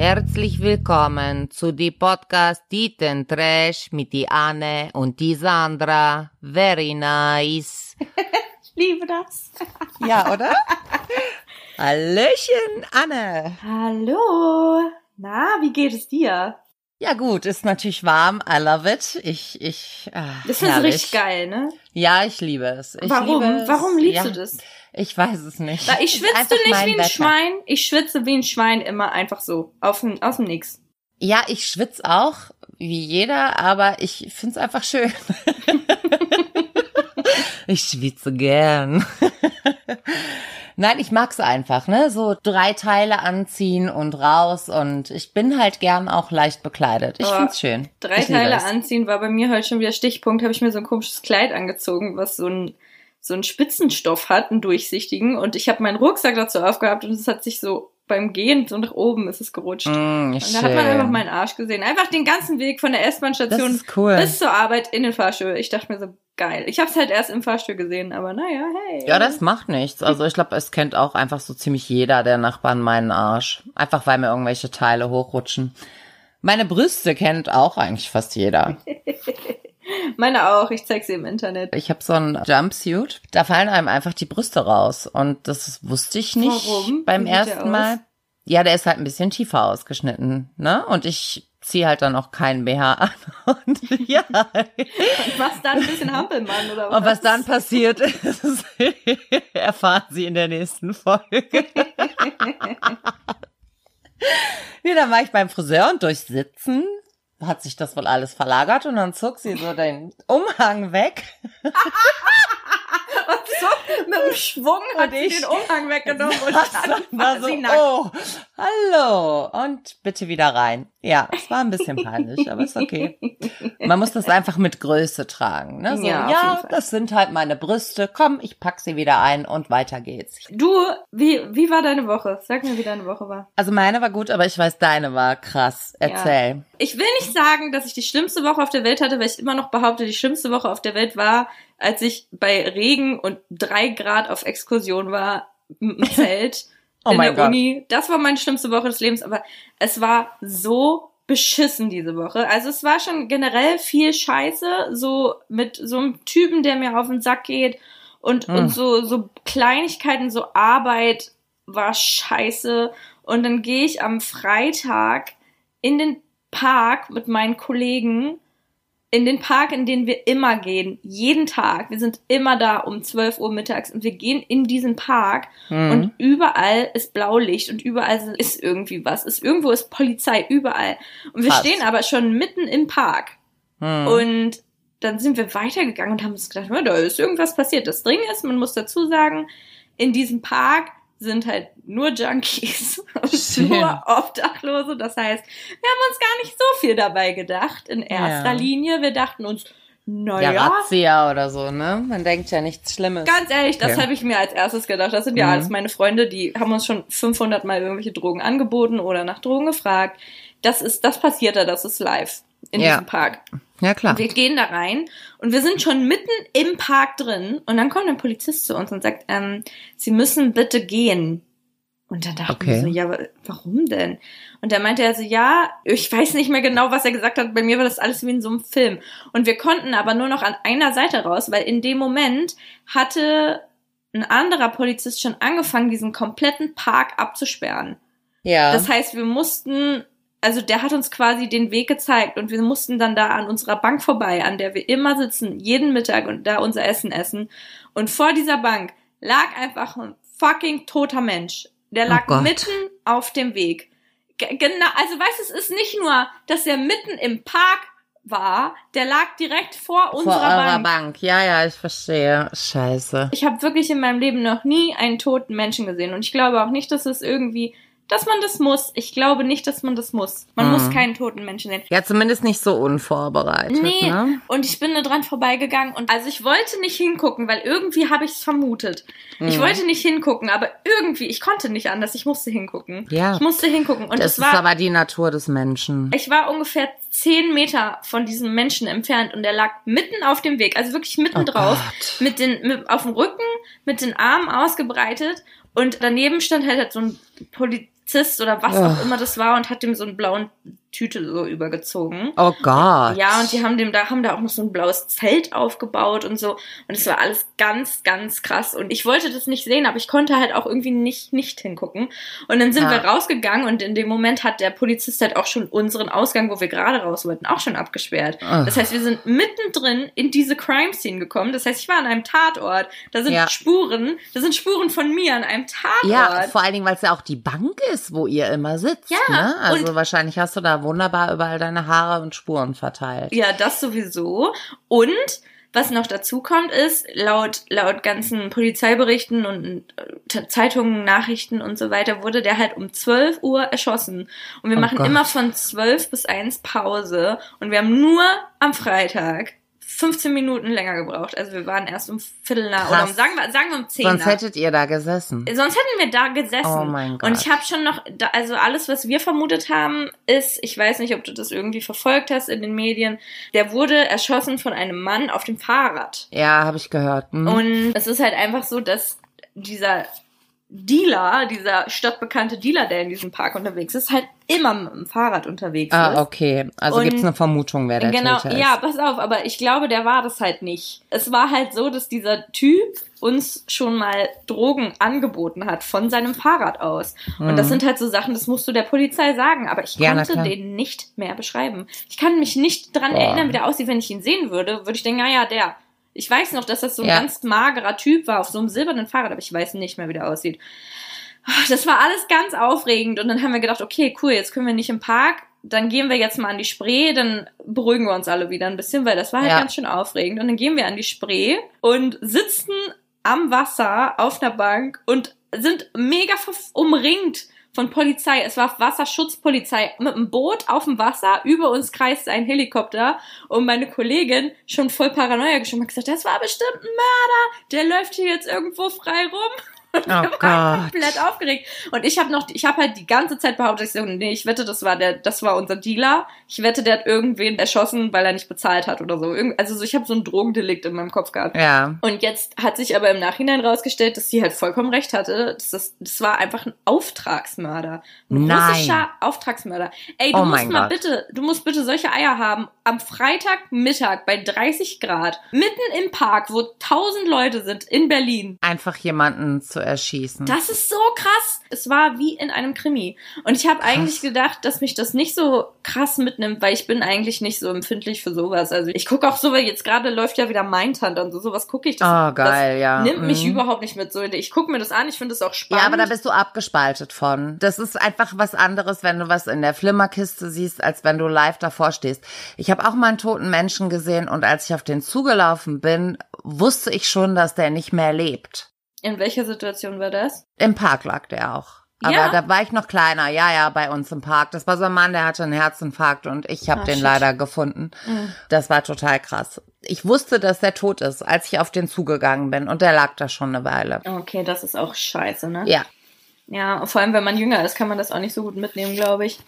Herzlich willkommen zu die Podcast Titen Trash mit die Anne und die Sandra. Very nice. ich liebe das. Ja, oder? Hallöchen, Anne. Hallo. Na, wie geht es dir? Ja gut, ist natürlich warm. I love it. Ich, ich. Ah, das ist richtig geil, ne? Ja, ich liebe es. Ich Warum? Liebe es. Warum liebst ja, du das? Ich weiß es nicht. Weil ich schwitze nicht wie ein Wetter. Schwein. Ich schwitze wie ein Schwein immer einfach so. Auf dem, aus dem Nix. Ja, ich schwitze auch, wie jeder, aber ich find's einfach schön. ich schwitze gern. Nein, ich mag's einfach, ne? So drei Teile anziehen und raus und ich bin halt gern auch leicht bekleidet. Ich Aber find's schön. Drei Teile es. anziehen war bei mir heute schon wieder Stichpunkt. Habe ich mir so ein komisches Kleid angezogen, was so ein so einen Spitzenstoff hat, einen durchsichtigen. Und ich habe meinen Rucksack dazu aufgehabt und es hat sich so beim Gehen so nach oben ist es gerutscht. Mm, Und da hat man einfach meinen Arsch gesehen. Einfach den ganzen Weg von der S-Bahn-Station cool. bis zur Arbeit in den Fahrstuhl. Ich dachte mir so, geil. Ich habe es halt erst im Fahrstuhl gesehen, aber naja, hey. Ja, das macht nichts. Also ich glaube, es kennt auch einfach so ziemlich jeder der Nachbarn meinen Arsch. Einfach weil mir irgendwelche Teile hochrutschen. Meine Brüste kennt auch eigentlich fast jeder. Meine auch, ich zeig sie im Internet. Ich habe so einen Jumpsuit, da fallen einem einfach die Brüste raus. Und das wusste ich nicht Warum? beim Wie ersten aus? Mal. Ja, der ist halt ein bisschen tiefer ausgeschnitten, ne? Und ich ziehe halt dann auch keinen BH an. Und ja. Was dann ein bisschen Hampelmann oder was? Und was dann passiert ist, erfahren Sie in der nächsten Folge. Nee, dann war ich beim Friseur und durch Sitzen hat sich das wohl alles verlagert und dann zog sie so den Umhang weg. Und so, mit dem Schwung hat Und sie ich- den Umhang weggenommen und dann war war so, oh, hallo und bitte wieder rein. Ja, es war ein bisschen peinlich, aber ist okay. Man muss das einfach mit Größe tragen. Ne? So, Ja, ja, das sind halt meine Brüste. Komm, ich pack sie wieder ein und weiter geht's. Du, wie, wie war deine Woche? Sag mir, wie deine Woche war. Also meine war gut, aber ich weiß, deine war krass. Erzähl. Ich will nicht sagen, dass ich die schlimmste Woche auf der Welt hatte, weil ich immer noch behaupte, die schlimmste Woche auf der Welt war, als ich bei Regen und drei Grad auf Exkursion war im Zelt Oh in mein der Gott. Uni. Das war meine schlimmste Woche des Lebens, aber es war so beschissen diese Woche. Also es war schon generell viel Scheiße, so mit so einem Typen, der mir auf den Sack geht und, Hm. und so, so Kleinigkeiten, so Arbeit war scheiße. Und dann gehe ich am Freitag in den Park mit meinen Kollegen, in den Park, in den wir immer gehen, jeden Tag. Wir sind immer da um 12 Uhr mittags und wir gehen in diesen Park Mhm. und überall ist Blaulicht und überall ist irgendwie was. Ist, irgendwo ist Polizei, überall. Und wir Krass. stehen aber schon mitten im Park. Mhm. Und dann sind wir weitergegangen und haben uns gedacht, "Ja, da ist irgendwas passiert. Das Ding ist, man muss dazu sagen, in diesem Park sind halt nur Junkies und nur Obdachlose. Das heißt, wir haben uns gar nicht so viel dabei gedacht in erster Ja. Linie. Wir dachten uns, ja, naja, Razzia oder so, ne? Man denkt ja nichts Schlimmes. Ganz ehrlich, das Okay. habe ich mir als erstes gedacht. Das sind ja Mhm. alles meine Freunde, die haben uns schon 500 Mal irgendwelche Drogen angeboten oder nach Drogen gefragt. Das ist, das passiert da, das ist live in Ja. diesem Park. ja, klar. Wir gehen da rein und wir sind schon mitten im Park drin und dann kommt ein Polizist zu uns und sagt, ähm, Sie müssen bitte gehen. Und dann dachten Okay. wir so, ja, wa- warum denn? Und da meinte er so, ja, ich weiß nicht mehr genau, was er gesagt hat. Bei mir war das alles wie in so einem Film. Und wir konnten aber nur noch an einer Seite raus, weil in dem Moment hatte ein anderer Polizist schon angefangen, diesen kompletten Park abzusperren. Ja. Das heißt, wir mussten, also der hat uns quasi den Weg gezeigt und wir mussten dann da an unserer Bank vorbei, an der wir immer sitzen, jeden Mittag und da unser Essen essen. Und vor dieser Bank lag einfach ein fucking toter Mensch. Der Oh lag Gott. mitten auf dem Weg. G genau, also weißt du, es ist nicht nur, dass er mitten im Park war, der lag direkt vor Vor unserer eurer Bank. Bank. Ja, ja, ich verstehe. Scheiße. Ich habe wirklich in meinem Leben noch nie einen toten Menschen gesehen und ich glaube auch nicht, dass es irgendwie, dass man das muss. Ich glaube nicht, dass man das muss. Man Mhm. muss keinen toten Menschen sehen. Ja, zumindest nicht so unvorbereitet, Nee, ne? und ich bin da dran vorbeigegangen und also ich wollte nicht hingucken, weil irgendwie habe ich es vermutet. Ich Mhm. wollte nicht hingucken, aber irgendwie, ich konnte nicht anders, ich musste hingucken. Ja. Ich musste hingucken und das es ist war, aber die Natur des Menschen. ich war ungefähr zehn Meter von diesem Menschen entfernt und er lag mitten auf dem Weg, also wirklich mitten Oh drauf, Gott. mit den, mit, auf dem Rücken, mit den Armen ausgebreitet und daneben stand halt, halt so ein Polizist oder was auch immer das war und hat dem so einen blauen Tüte so übergezogen. Oh Gott. Ja, und die haben dem da haben da auch noch so ein blaues Zelt aufgebaut und so und es war alles ganz ganz krass und ich wollte das nicht sehen, aber ich konnte halt auch irgendwie nicht nicht hingucken und dann sind Ja. wir rausgegangen und in dem Moment hat der Polizist halt auch schon unseren Ausgang, wo wir gerade raus wollten, auch schon abgesperrt. Ugh. Das heißt, wir sind mittendrin in diese Crime Scene gekommen. Das heißt, ich war an einem Tatort. Da sind Ja. Spuren, da sind Spuren von mir an einem Tatort. Ja, vor allen Dingen, weil es ja auch die Bank ist, wo ihr immer sitzt. Ja, ne? Also wahrscheinlich hast du da wunderbar überall deine Haare und Spuren verteilt. Ja, das sowieso. Und was noch dazu kommt, ist, laut, laut ganzen Polizeiberichten und äh, Zeitungen, Nachrichten und so weiter, wurde der halt um 12 Uhr erschossen. Und wir Oh machen Gott. immer von 12 bis 1 Pause. Und wir haben nur am Freitag 15 Minuten länger gebraucht. Also wir waren erst um Viertel nach, oder um, sagen wir, sagen wir um 10 Sonst nach. hättet ihr da gesessen. Sonst hätten wir da gesessen. Oh mein Gott. Und ich habe schon noch, also alles, was wir vermutet haben, ist, ich weiß nicht, ob du das irgendwie verfolgt hast in den Medien, der wurde erschossen von einem Mann auf dem Fahrrad. Ja, habe ich gehört. Hm. Und es ist halt einfach so, dass dieser Dealer, dieser stadtbekannte Dealer, der in diesem Park unterwegs ist, halt immer mit dem Fahrrad unterwegs ist. ah, okay. Also Und- gibt's eine Vermutung, wer der genau, Täter ist. ja, pass auf, aber ich glaube, der war das halt nicht. Es war halt so, dass dieser Typ uns schon mal Drogen angeboten hat von seinem Fahrrad aus. Und das Mhm. sind halt so Sachen, das musst du der Polizei sagen, aber ich Ja, konnte den nicht mehr beschreiben. Ich kann mich nicht dran Boah. erinnern, wie der aussieht, wenn ich ihn sehen würde, würde ich denken, naja, der. Ich weiß noch, dass das so ein Ja. ganz magerer Typ war auf so einem silbernen Fahrrad, aber ich weiß nicht mehr, wie der aussieht. Ach, Das war alles ganz aufregend und dann haben wir gedacht, okay, cool, jetzt können wir nicht im Park, dann gehen wir jetzt mal an die Spree, dann beruhigen wir uns alle wieder ein bisschen, weil das war halt Ja. ganz schön aufregend. Und dann gehen wir an die Spree und sitzen am Wasser auf einer Bank und sind mega umringt von Polizei. Es war Wasserschutzpolizei mit einem Boot auf dem Wasser. Über uns kreiste ein Helikopter und meine Kollegin schon voll Paranoia geschoben hat gesagt, das war bestimmt ein Mörder. Der läuft hier jetzt irgendwo frei rum. Oh Gott. komplett aufgeregt. Und ich habe noch, ich habe halt die ganze Zeit behauptet, ich so, nee, ich wette, das war der, das war unser Dealer. Ich wette, der hat irgendwen erschossen, weil er nicht bezahlt hat oder so. Also so, ich habe so ein Drogendelikt in meinem Kopf gehabt. Ja. Und jetzt hat sich aber im Nachhinein rausgestellt, dass sie halt vollkommen recht hatte. Das, das, das war einfach ein Auftragsmörder. Ein Nein. russischer Auftragsmörder. Ey, du Oh musst mal Gott. bitte, du musst bitte solche Eier haben. Am Freitagmittag bei 30 Grad, mitten im Park, wo tausend Leute sind, in Berlin. Einfach jemanden zu erschießen. Das ist so krass. Es war wie in einem Krimi. Und ich habe eigentlich gedacht, dass mich das nicht so krass mitnimmt, weil ich bin eigentlich nicht so empfindlich für sowas. Also ich gucke auch so, weil jetzt gerade läuft ja wieder Mindhunter und so, sowas gucke ich. Das, oh, geil, das ja. nimmt mich Mhm. überhaupt nicht mit. So, ich gucke mir das an, ich finde es auch spannend. Ja, aber da bist du abgespaltet von. Das ist einfach was anderes, wenn du was in der Flimmerkiste siehst, als wenn du live davor stehst. Ich habe auch mal einen toten Menschen gesehen und als ich auf den zugelaufen bin, wusste ich schon, dass der nicht mehr lebt. In welcher Situation war das? Im Park lag der auch. Aber Ja? da war ich noch kleiner. Ja, ja, bei uns im Park. Das war so ein Mann, der hatte einen Herzinfarkt und ich habe Ah, den shit. leider gefunden. Mhm. Das war total krass. Ich wusste, dass der tot ist, als ich auf den zugegangen bin und der lag da schon eine Weile. Okay, das ist auch scheiße, ne? Ja, Ja, vor allem, wenn man jünger ist, kann man das auch nicht so gut mitnehmen, glaube ich.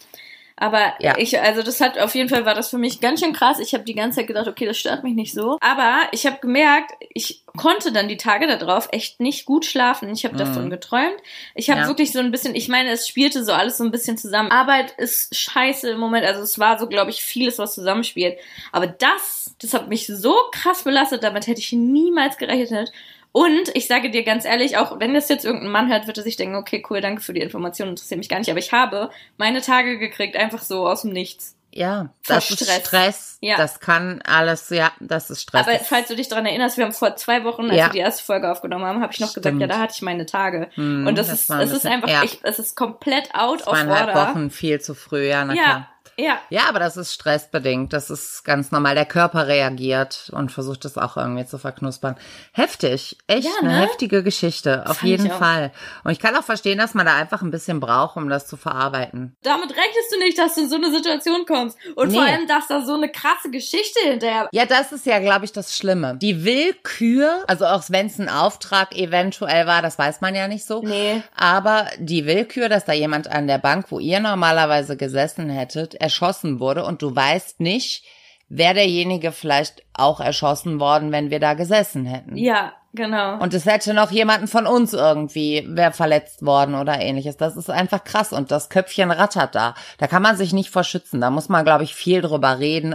Aber Ja. ich, also das hat auf jeden Fall war das für mich ganz schön krass. Ich habe die ganze Zeit gedacht, okay, das stört mich nicht so. Aber ich habe gemerkt, ich konnte dann die Tage darauf echt nicht gut schlafen. Ich habe Mhm. davon geträumt. Ich habe Ja. wirklich so ein bisschen, ich meine, es spielte so alles so ein bisschen zusammen. Arbeit ist scheiße im Moment. Also es war so, glaube ich, vieles, was zusammenspielt. Aber das, das hat mich so krass belastet. Damit hätte ich niemals gerechnet. Und ich sage dir ganz ehrlich, auch wenn das jetzt irgendein Mann hört, wird er sich denken, okay, cool, danke für die Information, interessiert mich gar nicht. Aber ich habe meine Tage gekriegt, einfach so aus dem Nichts. ja, das ist Stress. Stress. Ja. Das kann alles, ja, das ist Stress. Aber falls du dich daran erinnerst, wir haben vor zwei Wochen, als Ja. wir die erste Folge aufgenommen haben, habe ich noch gesagt, Stimmt. ja, da hatte ich meine Tage. Hm, Und das, das ist, ein es ist einfach, ja. ich, es ist komplett out of order. Wochen viel zu früh, ja, na Ja, klar. Ja. Ja, aber das ist stressbedingt. Das ist ganz normal. Der Körper reagiert und versucht es auch irgendwie zu verknuspern. Heftig. Echt Ja, eine ne? heftige Geschichte. Auf Fand jeden. Fall. Und ich kann auch verstehen, dass man da einfach ein bisschen braucht, um das zu verarbeiten. Damit rechnest du nicht, dass du in so eine Situation kommst. Und vor Nee. allem, dass da so eine krasse Geschichte hinterher. Ja, das ist ja, glaube ich, das Schlimme. Die Willkür, also auch wenn es ein Auftrag eventuell war, das weiß man ja nicht so. Nee. Aber die Willkür, dass da jemand an der Bank, wo ihr normalerweise gesessen hättet, erschossen wurde und du weißt nicht, wäre derjenige vielleicht auch erschossen worden, wenn wir da gesessen hätten. Ja, genau. Und es hätte noch jemanden von uns irgendwie, wer verletzt worden oder ähnliches. Das ist einfach krass und das Köpfchen rattert da. Da kann man sich nicht vor schützen. Da muss man, glaube ich, viel drüber reden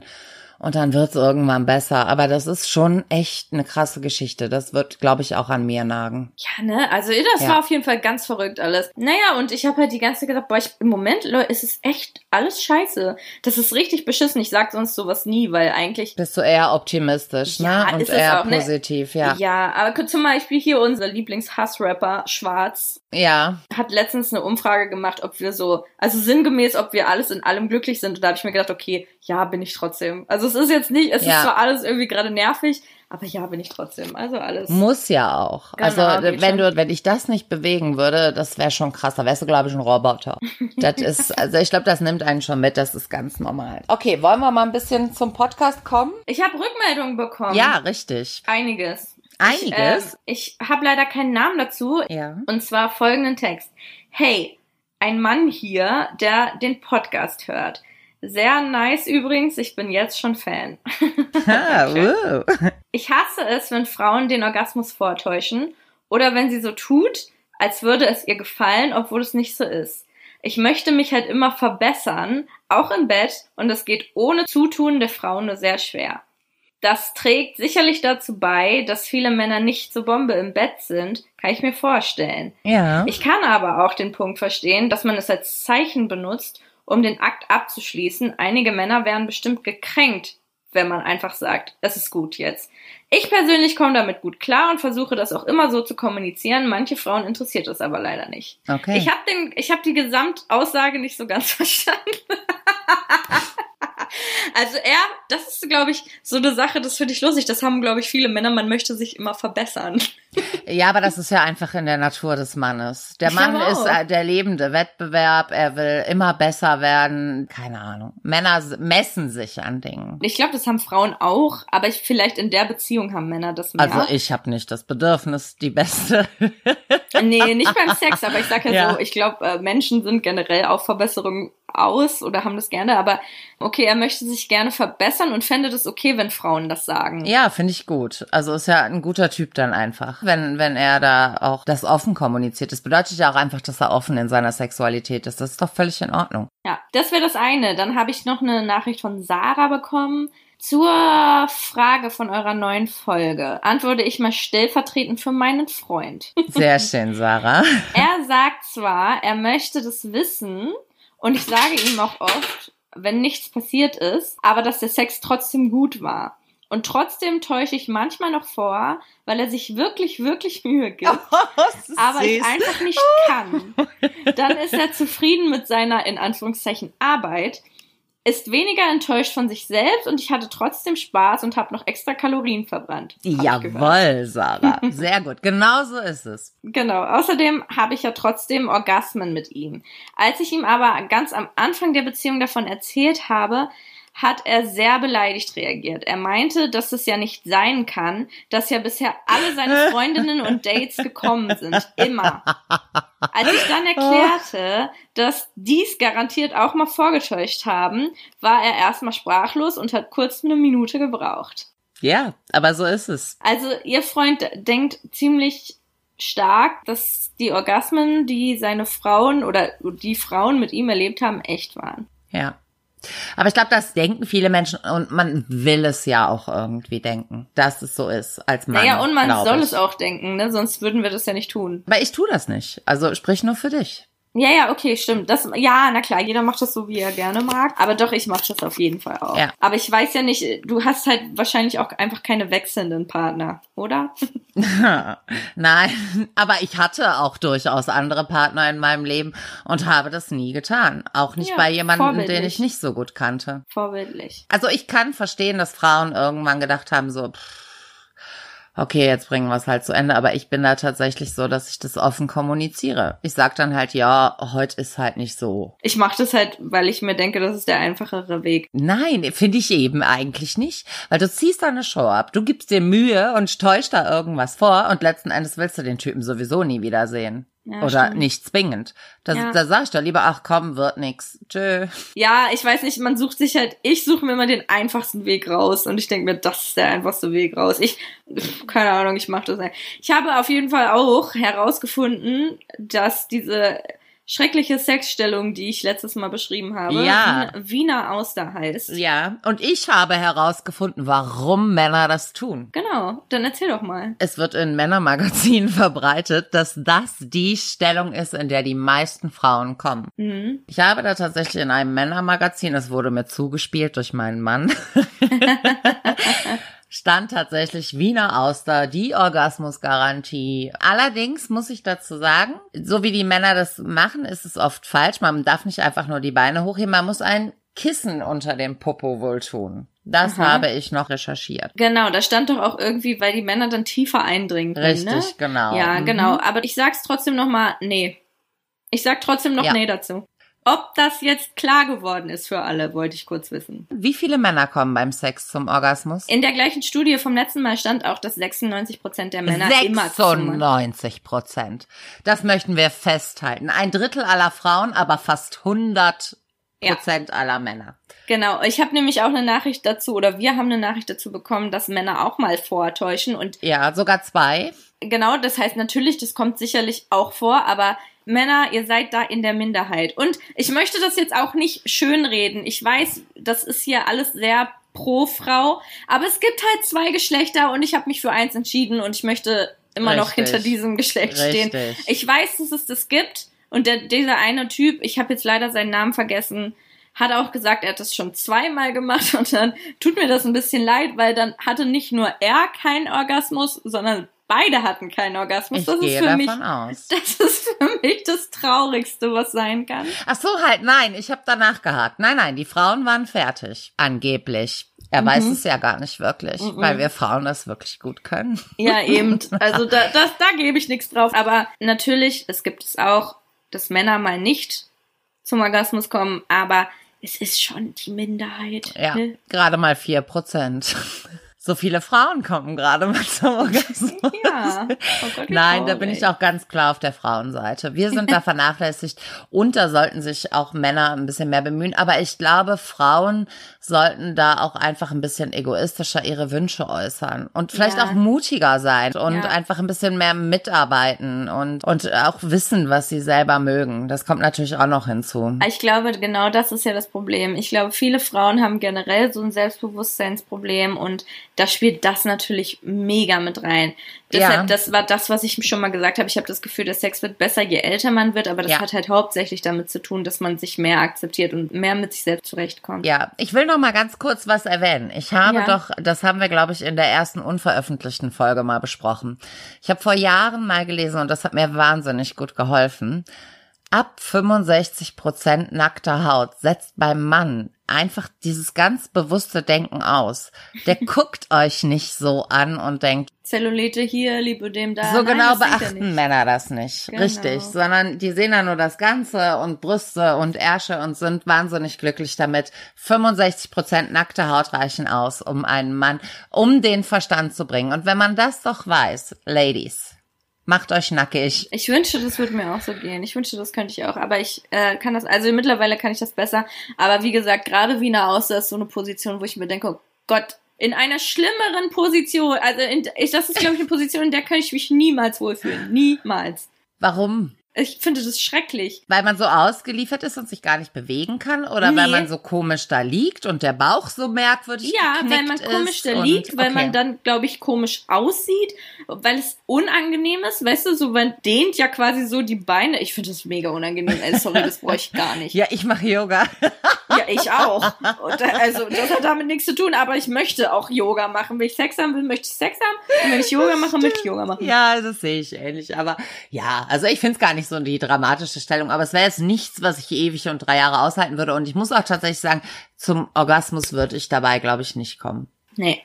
und dann wird's irgendwann besser. Aber das ist schon echt eine krasse Geschichte. Das wird, glaube ich, auch an mir nagen. Ja, ne? Also das Ja. war auf jeden Fall ganz verrückt alles. Naja, und ich habe halt die ganze Zeit gedacht, boah, ich, im Moment, Leute, ist es echt alles scheiße. Das ist richtig beschissen. Ich sag sonst sowas nie, weil eigentlich. Bist du eher optimistisch, Ja, ne? Und eher auch, ne? positiv, ja. Ja, aber zum Beispiel hier unser Lieblings-Hassrapper, Schwarz, Ja. hat letztens eine Umfrage gemacht, ob wir so, also sinngemäß, ob wir alles in allem glücklich sind. Und da habe ich mir gedacht, okay, ja, bin ich trotzdem. Also es ist jetzt nicht, es Ja. ist zwar alles irgendwie gerade nervig, aber ja, bin ich trotzdem. Also alles. Muss ja auch. Genau, also wenn du, wenn ich das nicht bewegen würde, das wäre schon krass. Da wärst du, glaube ich, ein Roboter. das ist, also ich glaube, das nimmt einen schon mit. Das ist ganz normal. Okay, wollen wir mal ein bisschen zum Podcast kommen? Ich habe Rückmeldungen bekommen. Ja, richtig. Einiges. Einiges? Ich, ähm, ich habe leider keinen Namen dazu. Ja. Und zwar folgenden Text. Hey, ein Mann hier, der den Podcast hört. Sehr nice übrigens, ich bin jetzt schon Fan. Ah, uh. Ich hasse es, wenn Frauen den Orgasmus vortäuschen oder wenn sie so tut, als würde es ihr gefallen, obwohl es nicht so ist. Ich möchte mich halt immer verbessern, auch im Bett, und es geht ohne Zutun der Frau nur sehr schwer. Das trägt sicherlich dazu bei, dass viele Männer nicht so Bombe im Bett sind, kann ich mir vorstellen. Ja. Ich kann aber auch den Punkt verstehen, dass man es als Zeichen benutzt, um den Akt abzuschließen. Einige Männer wären bestimmt gekränkt, wenn man einfach sagt, es ist gut jetzt. Ich persönlich komme damit gut klar und versuche das auch immer so zu kommunizieren. Manche Frauen interessiert das aber leider nicht. Okay. Ich habe den, ich habe die Gesamtaussage nicht so ganz verstanden. Also er, das ist, glaube ich, so eine Sache, das finde ich lustig. Das haben, glaube ich, viele Männer. Man möchte sich immer verbessern. Ja, aber das ist ja einfach in der Natur des Mannes. Der Ich Mann glaube ist äh, der lebende Wettbewerb. Er will immer besser werden. Keine Ahnung. Männer messen sich an Dingen. Ich glaube, das haben Frauen auch, aber ich, vielleicht in der Beziehung haben Männer das mehr. Also ich habe nicht das Bedürfnis, die Beste. Nee, nicht beim Sex, aber ich sage ja, Ja. so, ich glaube, äh, Menschen sind generell auf Verbesserung aus oder haben das gerne, aber okay, er möchte sich gerne verbessern und fände das okay, wenn Frauen das sagen. Ja, finde ich gut. Also ist ja ein guter Typ dann einfach, wenn wenn er da auch das offen kommuniziert. Das bedeutet ja auch einfach, dass er offen in seiner Sexualität ist. Das ist doch völlig in Ordnung. Ja, das wäre das eine. Dann habe ich noch eine Nachricht von Sarah bekommen. Zur Frage von eurer neuen Folge antworte ich mal stellvertretend für meinen Freund. Sehr schön, Sarah. Er sagt zwar, er möchte das wissen und ich sage ihm auch oft, wenn nichts passiert ist, aber dass der Sex trotzdem gut war. Und trotzdem täusche ich manchmal noch vor, weil er sich wirklich, wirklich Mühe gibt, aber ich einfach nicht kann. Dann ist er zufrieden mit seiner, in Anführungszeichen, Arbeit, ist weniger enttäuscht von sich selbst und ich hatte trotzdem Spaß und habe noch extra Kalorien verbrannt. Jawoll, Sarah. Sehr gut. Genau so ist es. Genau. Außerdem habe ich ja trotzdem Orgasmen mit ihm. Als ich ihm aber ganz am Anfang der Beziehung davon erzählt habe, hat er sehr beleidigt reagiert. Er meinte, dass es ja nicht sein kann, dass ja bisher alle seine Freundinnen und Dates gekommen sind. Immer. Als ich dann erklärte, dass dies garantiert auch mal vorgetäuscht haben, war er erstmal sprachlos und hat kurz eine Minute gebraucht. Ja, aber so ist es. Also ihr Freund denkt ziemlich stark, dass die Orgasmen, die seine Frauen oder die Frauen mit ihm erlebt haben, echt waren. Ja. Aber ich glaube, das denken viele Menschen und man will es ja auch irgendwie denken, dass es so ist als Mann. naja, und man soll ich. es auch denken, ne? Sonst würden wir das ja nicht tun. Aber ich tue das nicht. Also sprich nur für dich. Ja, ja, okay, stimmt. Das, ja, na klar, jeder macht das so, wie er gerne mag. Aber doch, ich mache das auf jeden Fall auch. Ja. Aber ich weiß ja nicht, du hast halt wahrscheinlich auch einfach keine wechselnden Partner, oder? Nein, aber ich hatte auch durchaus andere Partner in meinem Leben und habe das nie getan. Auch nicht Ja, bei jemandem, den ich nicht so gut kannte. Vorbildlich. Also ich kann verstehen, dass Frauen irgendwann gedacht haben, so, pff, okay, jetzt bringen wir es halt zu Ende. Aber ich bin da tatsächlich so, dass ich das offen kommuniziere. Ich sag dann halt, ja, heute ist halt nicht so. Ich mache das halt, weil ich mir denke, das ist der einfachere Weg. Nein, finde ich eben eigentlich nicht. Weil du ziehst da eine Show ab, du gibst dir Mühe und täuscht da irgendwas vor und letzten Endes willst du den Typen sowieso nie wiedersehen. Ja, Oder stimmt. nicht zwingend. Da, Ja. da sag ich doch lieber, ach komm, wird nix. Tschö. Ja, ich weiß nicht, man sucht sich halt, ich suche mir immer den einfachsten Weg raus und ich denke mir, das ist der einfachste Weg raus. Ich, keine Ahnung, ich mache das nicht. Ich habe auf jeden Fall auch herausgefunden, dass diese schreckliche Sexstellung, die ich letztes Mal beschrieben habe, Ja. Wiener, Auster heißt. Ja, und ich habe herausgefunden, warum Männer das tun. Genau, dann erzähl doch mal. Es wird in Männermagazinen verbreitet, dass das die Stellung ist, in der die meisten Frauen kommen. Mhm. Ich habe da tatsächlich in einem Männermagazin, es wurde mir zugespielt durch meinen Mann, stand tatsächlich Wiener Auster, die Orgasmusgarantie. Allerdings muss ich dazu sagen, so wie die Männer das machen, ist es oft falsch. Man darf nicht einfach nur die Beine hochheben, man muss ein Kissen unter dem Popo wohl tun. Das Aha. habe ich noch recherchiert. Genau, da stand doch auch irgendwie, weil die Männer dann tiefer eindringen können, Richtig, ne? genau. Ja, Mhm. genau. Aber ich sag's trotzdem noch mal, nee. Ich sag trotzdem noch Ja. nee dazu. Ob das jetzt klar geworden ist für alle, wollte ich kurz wissen. Wie viele Männer kommen beim Sex zum Orgasmus? In der gleichen Studie vom letzten Mal stand auch, dass 96 Prozent der Männer immer zum 96 Prozent. Das möchten wir festhalten. Ein Drittel aller Frauen, aber fast 100 Prozent aller Männer. Genau. Ich habe nämlich auch eine Nachricht dazu, oder wir haben eine Nachricht dazu bekommen, dass Männer auch mal vortäuschen. Und Ja, sogar zwei. genau, das heißt natürlich, das kommt sicherlich auch vor, aber Männer, ihr seid da in der Minderheit. Und ich möchte das jetzt auch nicht schönreden. Ich weiß, das ist hier alles sehr pro Frau, aber es gibt halt zwei Geschlechter und ich habe mich für eins entschieden und ich möchte immer noch Richtig. hinter diesem Geschlecht stehen. Richtig. Ich weiß, dass es das gibt und der, dieser eine Typ, ich habe jetzt leider seinen Namen vergessen, hat auch gesagt, er hat das schon zweimal gemacht und dann tut mir das ein bisschen leid, weil dann hatte nicht nur er keinen Orgasmus, sondern beide hatten keinen Orgasmus. Ich das ist gehe für davon mich aus. das ist für mich das Traurigste, was sein kann. Ach so, halt, nein, ich habe danach gehakt. Nein, nein, die Frauen waren fertig. Angeblich. Er weiß es ja gar nicht wirklich, weil wir Frauen das wirklich gut können. Ja, eben. Also da, das, da gebe ich nichts drauf. Aber natürlich, es gibt es auch, dass Männer mal nicht zum Orgasmus kommen, aber es ist schon die Minderheit. Ja, ne? gerade mal vier Prozent. So viele Frauen kommen gerade mal zum Orgasmus. Ja. Oh Gott, Nein, da bin traurig. ich auch ganz klar auf der Frauenseite. Wir sind da vernachlässigt und da sollten sich auch Männer ein bisschen mehr bemühen. Aber ich glaube, Frauen sollten da auch einfach ein bisschen egoistischer ihre Wünsche äußern und vielleicht Ja. auch mutiger sein und Ja. einfach ein bisschen mehr mitarbeiten und, und auch wissen, was sie selber mögen. Das kommt natürlich auch noch hinzu. Ich glaube, genau das ist ja das Problem. Ich glaube, viele Frauen haben generell so ein Selbstbewusstseinsproblem und da spielt das natürlich mega mit rein. Deshalb, Ja. das war das, was ich schon mal gesagt habe. Ich habe das Gefühl, der Sex wird besser, je älter man wird, aber das Ja. hat halt hauptsächlich damit zu tun, dass man sich mehr akzeptiert und mehr mit sich selbst zurechtkommt. Ja, ich will noch mal ganz kurz was erwähnen. Ich habe Ja. doch, das haben wir, glaube ich, in der ersten unveröffentlichten Folge mal besprochen. Ich habe vor Jahren mal gelesen und das hat mir wahnsinnig gut geholfen. Ab 65 Prozent nackter Haut setzt beim Mann einfach dieses ganz bewusste Denken aus. Der guckt euch nicht so an und denkt, Zellulite hier, Lipödem da. so genau beachten. Männer das nicht. Genau. Richtig. Sondern die sehen da nur das Ganze und Brüste und Ärsche und sind wahnsinnig glücklich damit. 65 Prozent nackte Haut reichen aus, um einen Mann, um den Verstand zu bringen. Und wenn man das doch weiß, Ladies, macht euch nackig. Ich wünschte, das würde mir auch so gehen. Ich wünschte, das könnte ich auch. Aber ich äh, kann das, also mittlerweile kann ich das besser. Aber wie gesagt, gerade Wiener Außer ist so eine Position, wo ich mir denke, oh Gott, in einer schlimmeren Position, also in, ich, das ist, glaube ich, eine Position, in der kann ich mich niemals wohlfühlen. Niemals. Warum? Ich finde das schrecklich. Weil man so ausgeliefert ist und sich gar nicht bewegen kann? Oder weil Nee. man so komisch da liegt und der Bauch so merkwürdig Ja, weil man komisch ist da und- liegt, weil okay. man dann, glaube ich, komisch aussieht, weil es unangenehm ist, weißt du, so man dehnt ja quasi so die Beine. Ich finde das mega unangenehm. Ey, sorry, das brauche ich gar nicht. Ja, ich mache Yoga. Ja, ich auch. Und also, das hat damit nichts zu tun, aber ich möchte auch Yoga machen. Wenn ich Sex haben will, möchte ich Sex haben. Und wenn ich Yoga mache, möchte ich Yoga machen. Ja, das sehe ich ähnlich. Aber ja, also ich finde es gar nicht so die dramatische Stellung. Aber es wäre jetzt nichts, was ich ewig und drei Jahre aushalten würde. Und ich muss auch tatsächlich sagen, zum Orgasmus würde ich dabei, glaube ich, nicht kommen. Nee,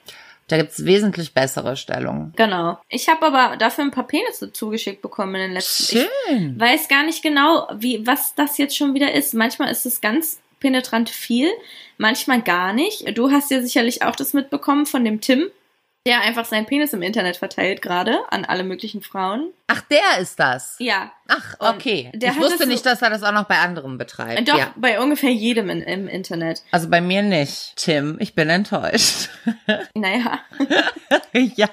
Da gibt's wesentlich bessere Stellungen. genau. Ich habe aber dafür ein paar Penisse zugeschickt bekommen in den letzten. Ich Schön. weiß gar nicht genau, wie, was das jetzt schon wieder ist. Manchmal ist es ganz penetrant viel, manchmal gar nicht. Du hast ja sicherlich auch das mitbekommen von dem Tim, der einfach seinen Penis im Internet verteilt gerade an alle möglichen Frauen. Ach, der ist das. Ja, Ach, Und okay. der ich wusste das nicht, dass er das auch noch bei anderen betreibt. Doch, Ja. bei ungefähr jedem in, im Internet. Also bei mir nicht. Tim, ich bin enttäuscht. Naja, ja.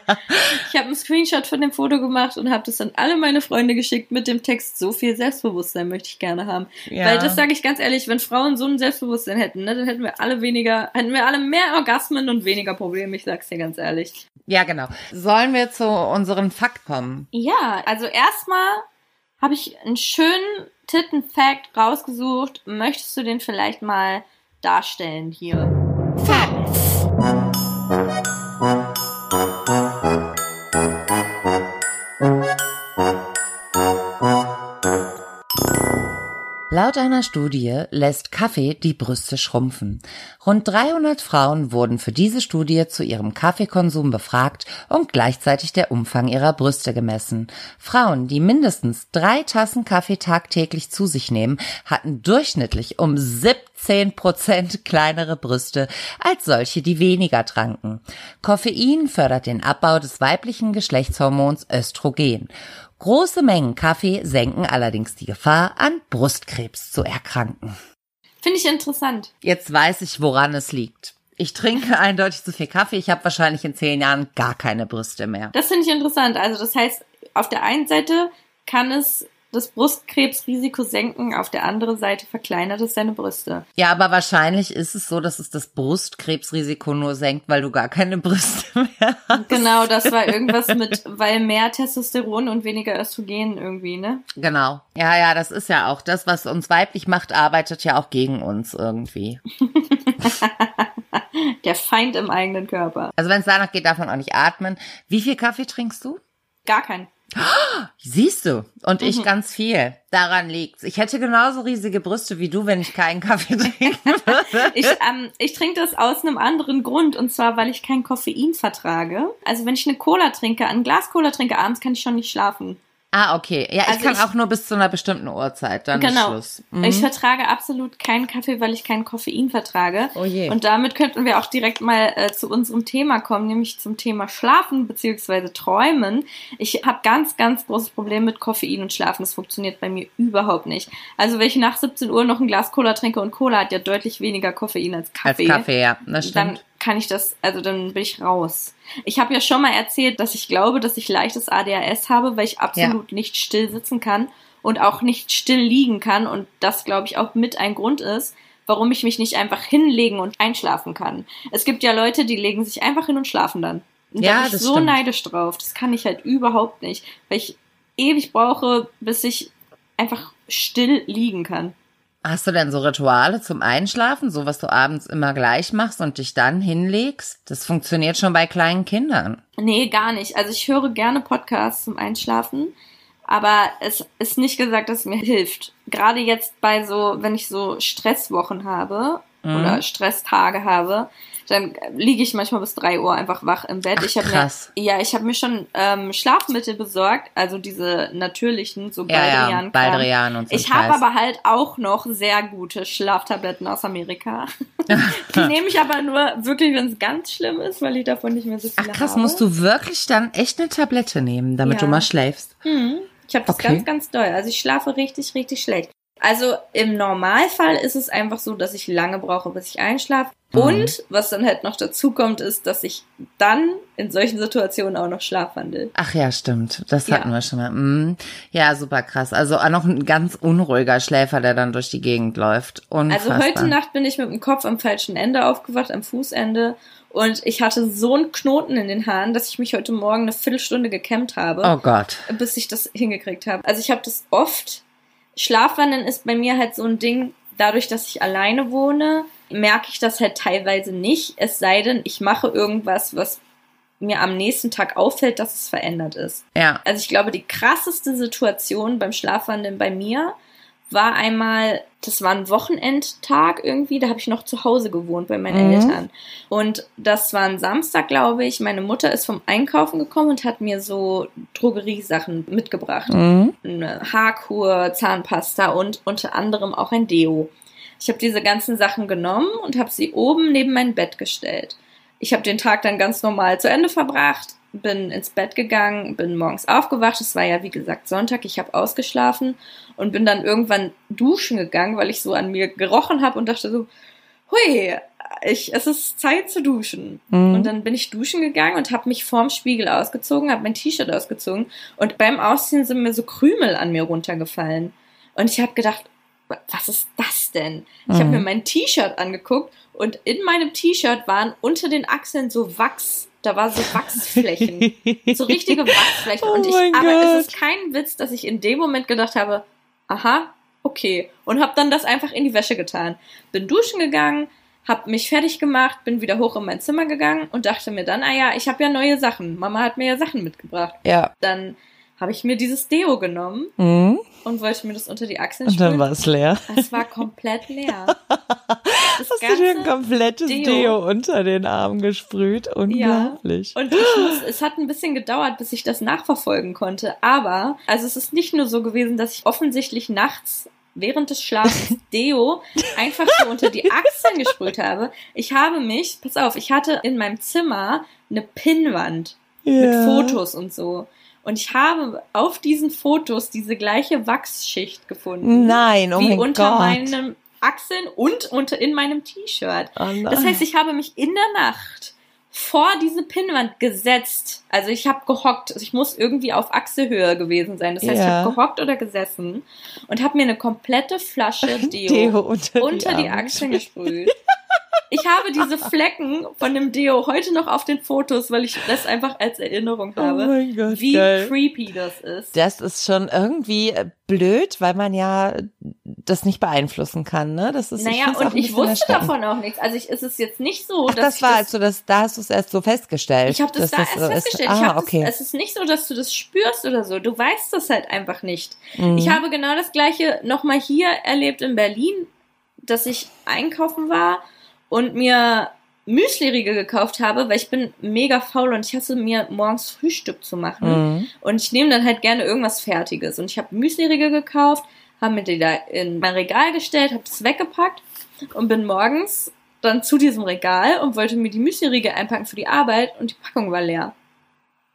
ich habe einen Screenshot von dem Foto gemacht und habe das an alle meine Freunde geschickt mit dem Text, so viel Selbstbewusstsein möchte ich gerne haben. ja. Weil das sage ich ganz ehrlich, wenn Frauen so ein Selbstbewusstsein hätten, ne, dann hätten wir alle weniger, hätten wir alle mehr Orgasmen und weniger Probleme, ich sag's dir ganz ehrlich. ja, genau. Sollen wir zu unseren Fakt kommen? Ja, also erstmal habe ich einen schönen Titten-Fact rausgesucht. Möchtest du den vielleicht mal darstellen hier? Facts. Laut einer Studie lässt Kaffee die Brüste schrumpfen. Rund 300 Frauen wurden für diese Studie zu ihrem Kaffeekonsum befragt und gleichzeitig der Umfang ihrer Brüste gemessen. Frauen, die mindestens drei Tassen Kaffee tagtäglich zu sich nehmen, hatten durchschnittlich um 17 Prozent kleinere Brüste als solche, die weniger tranken. Koffein fördert den Abbau des weiblichen Geschlechtshormons Östrogen. Große Mengen Kaffee senken allerdings die Gefahr, an Brustkrebs zu erkranken. Finde ich interessant. Jetzt weiß ich, woran es liegt. Ich trinke eindeutig zu viel Kaffee. Ich habe wahrscheinlich in zehn Jahren gar keine Brüste mehr. Das finde ich interessant. Also das heißt, auf der einen Seite kann es das Brustkrebsrisiko senken, auf der anderen Seite verkleinert es deine Brüste. Ja, aber wahrscheinlich ist es so, dass es das Brustkrebsrisiko nur senkt, weil du gar keine Brüste mehr hast. Genau, das war irgendwas mit, weil mehr Testosteron und weniger Östrogen irgendwie, ne? Genau. Ja, ja, das ist ja auch das, was uns weiblich macht, arbeitet ja auch gegen uns irgendwie. Der Feind im eigenen Körper. Also wenn es danach geht, darf man auch nicht atmen. Wie viel Kaffee trinkst du? Gar kein. Siehst du. Und Mhm. ich ganz viel. Daran liegt's. Ich hätte genauso riesige Brüste wie du, wenn ich keinen Kaffee trinken würde. Ich, ähm, ich trinke das aus einem anderen Grund und zwar, weil ich kein Koffein vertrage. Also wenn ich eine Cola trinke, ein Glas Cola trinke abends, kann ich schon nicht schlafen. Ah, okay. Ja, ich Also kann ich- auch nur bis zu einer bestimmten Uhrzeit. Dann ist genau. Schluss. Mhm. Ich vertrage absolut keinen Kaffee, weil ich kein Koffein vertrage. Oh je. Und damit könnten wir auch direkt mal äh, zu unserem Thema kommen, nämlich zum Thema Schlafen bzw. Träumen. Ich habe ganz, ganz großes Problem mit Koffein und Schlafen. Das funktioniert bei mir überhaupt nicht. Also wenn ich nach 17 Uhr noch ein Glas Cola trinke und Cola hat ja deutlich weniger Koffein als Als Kaffee. Kaffee, ja. Das dann stimmt. Kann ich das, also dann bin ich raus. Ich habe ja schon mal erzählt, dass ich glaube, dass ich leichtes ADHS habe, weil ich absolut nicht still sitzen kann und auch nicht still liegen kann und das glaube ich auch mit ein Grund ist, warum ich mich nicht einfach hinlegen und einschlafen kann. Es gibt ja Leute, die legen sich einfach hin und schlafen dann. Und Ja, da bin ich das so stimmt. neidisch drauf. Das kann ich halt überhaupt nicht, weil ich ewig brauche, bis ich einfach still liegen kann. Hast du denn so Rituale zum Einschlafen, so was du abends immer gleich machst und dich dann hinlegst? Das funktioniert schon bei kleinen Kindern. Nee, gar nicht. Also ich höre gerne Podcasts zum Einschlafen, aber es ist nicht gesagt, dass es mir hilft. Gerade jetzt bei so, wenn ich so Stresswochen habe Mhm. oder Stresstage habe, dann liege ich manchmal bis drei Uhr einfach wach im Bett. Ach, ich habe mir, ja, ich habe mir schon ähm, Schlafmittel besorgt, also diese natürlichen, so Ja, ja, Baldrian. Baldrian und so. Ich habe aber halt auch noch sehr gute Schlaftabletten aus Amerika. Die nehme ich aber nur wirklich, wenn es ganz schlimm ist, weil ich davon nicht mehr so Ach viele krass, habe. musst du wirklich dann echt eine Tablette nehmen, damit Ja. du mal schläfst? Hm, ich habe das Okay. ganz, ganz doll. Also ich schlafe richtig, richtig schlecht. Also im Normalfall ist es einfach so, dass ich lange brauche, bis ich einschlafe. Mhm. Und was dann halt noch dazu kommt, ist, dass ich dann in solchen Situationen auch noch schlafwandel. Ach ja, stimmt. Das Ja. hatten wir schon mal. Mhm. Ja, super krass. Also auch noch ein ganz unruhiger Schläfer, der dann durch die Gegend läuft. Unfassbar. Also heute Nacht bin ich mit dem Kopf am falschen Ende aufgewacht, am Fußende. Und ich hatte so einen Knoten in den Haaren, dass ich mich heute Morgen eine Viertelstunde gekämmt habe. Oh Gott. bis ich das hingekriegt habe. Also ich habe das oft. Schlafwandeln ist bei mir halt so ein Ding, dadurch, dass ich alleine wohne, merke ich das halt teilweise nicht. Es sei denn, ich mache irgendwas, was mir am nächsten Tag auffällt, dass es verändert ist. Ja. Also ich glaube, die krasseste Situation beim Schlafwandeln bei mir war einmal, das war ein Wochenendtag irgendwie, da habe ich noch zu Hause gewohnt bei meinen Mhm. Eltern. Und das war ein Samstag, glaube ich. Meine Mutter ist vom Einkaufen gekommen und hat mir so Drogeriesachen mitgebracht. Mhm. Eine Haarkur, Zahnpasta und unter anderem auch ein Deo. Ich habe diese ganzen Sachen genommen und habe sie oben neben mein Bett gestellt. Ich habe den Tag dann ganz normal zu Ende verbracht, bin ins Bett gegangen, bin morgens aufgewacht. Es war ja, wie gesagt, Sonntag. Ich habe ausgeschlafen und bin dann irgendwann duschen gegangen, weil ich so an mir gerochen habe und dachte so, hui, ich, es ist Zeit zu duschen. Mhm. Und dann bin ich duschen gegangen und habe mich vorm Spiegel ausgezogen, habe mein T-Shirt ausgezogen und beim Ausziehen sind mir so Krümel an mir runtergefallen. Und ich habe gedacht, was ist das denn? Ich mhm. habe mir mein T-Shirt angeguckt und in meinem T-Shirt waren unter den Achseln so Wachs. Da war so Wachsflächen. so richtige Wachsflächen. Oh und ich, aber es ist kein Witz, dass ich in dem Moment gedacht habe, aha, okay. Und habe dann das einfach in die Wäsche getan. Bin duschen gegangen, habe mich fertig gemacht, bin wieder hoch in mein Zimmer gegangen und dachte mir dann, ah ja, ich habe ja neue Sachen. Mama hat mir ja Sachen mitgebracht. Ja. Dann habe ich mir dieses Deo genommen mhm. und wollte mir das unter die Achseln sprühen. Und dann war es leer. Es war komplett leer. Das Hast du dir ein komplettes Deo. Deo. unter den Arm gesprüht? Unglaublich. Ja. Und ich muss, es hat ein bisschen gedauert, bis ich das nachverfolgen konnte. Aber, also es ist nicht nur so gewesen, dass ich offensichtlich nachts während des Schlafens Deo einfach so unter die Achseln gesprüht habe. Ich habe mich, pass auf, ich hatte in meinem Zimmer eine Pinnwand yeah. mit Fotos und so. Und ich habe auf diesen Fotos diese gleiche Wachsschicht gefunden. Nein, oh wie mein unter Gott. meinem Achseln und unter in meinem T-Shirt. Oh das heißt, ich habe mich in der Nacht vor diese Pinnwand gesetzt. Also ich habe gehockt. Also ich muss irgendwie auf Achselhöhe gewesen sein. Das heißt, ja. ich habe gehockt oder gesessen und habe mir eine komplette Flasche Deo, Deo unter, unter die, die Achseln gesprüht. Ich habe diese Flecken von dem Deo heute noch auf den Fotos, weil ich das einfach als Erinnerung oh habe. Oh mein Gott, wie geil. creepy das ist. Das ist schon irgendwie äh, blöd, weil man ja das nicht beeinflussen kann, ne? Das ist Naja, ich und ich wusste davon auch nichts. Also ich, ist es jetzt nicht so, Ach, dass das war das, also das, da hast du es erst so festgestellt. Ich habe das da das erst festgestellt. Ist, ah, okay. Das, es ist nicht so, dass du das spürst oder so. Du weißt das halt einfach nicht. Mhm. Ich habe genau das gleiche nochmal hier erlebt in Berlin, dass ich einkaufen war und mir Müsli-Riegel gekauft habe, weil ich bin mega faul und ich hasse mir morgens Frühstück zu machen. Mhm. Und ich nehme dann halt gerne irgendwas Fertiges. Und ich habe Müsli-Riegel gekauft, habe mir die da in mein Regal gestellt, habe es weggepackt und bin morgens dann zu diesem Regal und wollte mir die Müsli-Riegel einpacken für die Arbeit und die Packung war leer.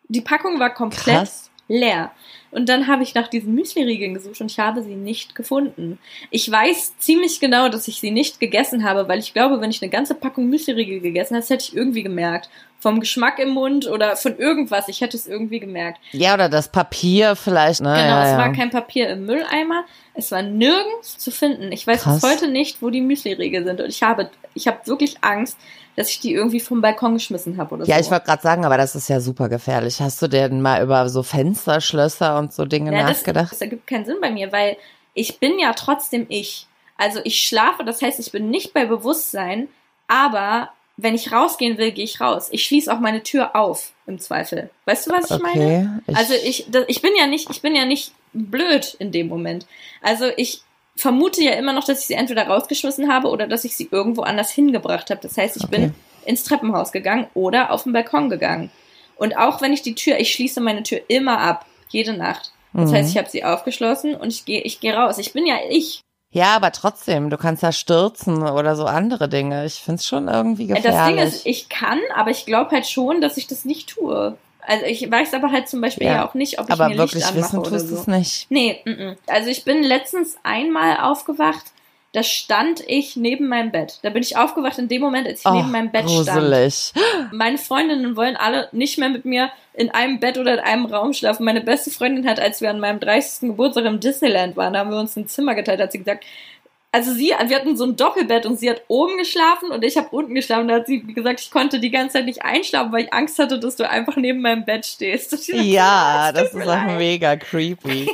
Die Packung war komplett Krass. Leer. Und dann habe ich nach diesen Müsli-Riegeln gesucht und ich habe sie nicht gefunden. Ich weiß ziemlich genau, dass ich sie nicht gegessen habe, weil ich glaube, wenn ich eine ganze Packung Müsli-Riegel gegessen hätte, hätte ich irgendwie gemerkt. Vom Geschmack im Mund oder von irgendwas. Ich hätte es irgendwie gemerkt. Ja, oder das Papier vielleicht. Ne? Genau, ja, es ja. war kein Papier im Mülleimer. Es war nirgends zu finden. Ich weiß Krass. bis heute nicht, wo die Müsli-Riegel sind. Und ich habe, ich habe wirklich Angst, dass ich die irgendwie vom Balkon geschmissen habe oder ja, so. Ja, ich wollte gerade sagen, aber das ist ja super gefährlich. Hast du denn mal über so Fensterschlösser und so Dinge ja, nachgedacht? Das, das ergibt keinen Sinn bei mir, weil ich bin ja trotzdem ich. Also ich schlafe, das heißt, ich bin nicht bei Bewusstsein, aber wenn ich rausgehen will, gehe ich raus. Ich schließe auch meine Tür auf, im Zweifel. Weißt du, was ich okay, meine? Ich also ich, das, ich bin ja nicht, ich bin ja nicht blöd in dem Moment. Also ich vermute ja immer noch, dass ich sie entweder rausgeschmissen habe oder dass ich sie irgendwo anders hingebracht habe. Das heißt, ich okay. bin ins Treppenhaus gegangen oder auf den Balkon gegangen. Und auch wenn ich die Tür, ich schließe meine Tür immer ab, jede Nacht. Das mhm. heißt, ich habe sie aufgeschlossen und ich gehe ich geh raus. Ich bin ja ich. Ja, aber trotzdem, du kannst ja stürzen oder so andere Dinge. Ich find's schon irgendwie gefährlich. Das Ding ist, ich kann, aber ich glaube halt schon, dass ich das nicht tue. Also ich weiß aber halt zum Beispiel ja, ja auch nicht, ob ich aber mir wirklich Licht anmache wissen oder so. es nicht. Nee, m -m. also ich bin letztens einmal aufgewacht, da stand ich neben meinem Bett. Da bin ich aufgewacht in dem Moment, als ich oh, neben meinem Bett gruselig. stand. Meine Freundinnen wollen alle nicht mehr mit mir in einem Bett oder in einem Raum schlafen. Meine beste Freundin hat, als wir an meinem 30. Geburtstag im Disneyland waren, da haben wir uns ein Zimmer geteilt, hat sie gesagt, also sie, wir hatten so ein Doppelbett und sie hat oben geschlafen und ich habe unten geschlafen. Da hat sie gesagt, ich konnte die ganze Zeit nicht einschlafen, weil ich Angst hatte, dass du einfach neben meinem Bett stehst. ja, das, das ist auch mega creepy.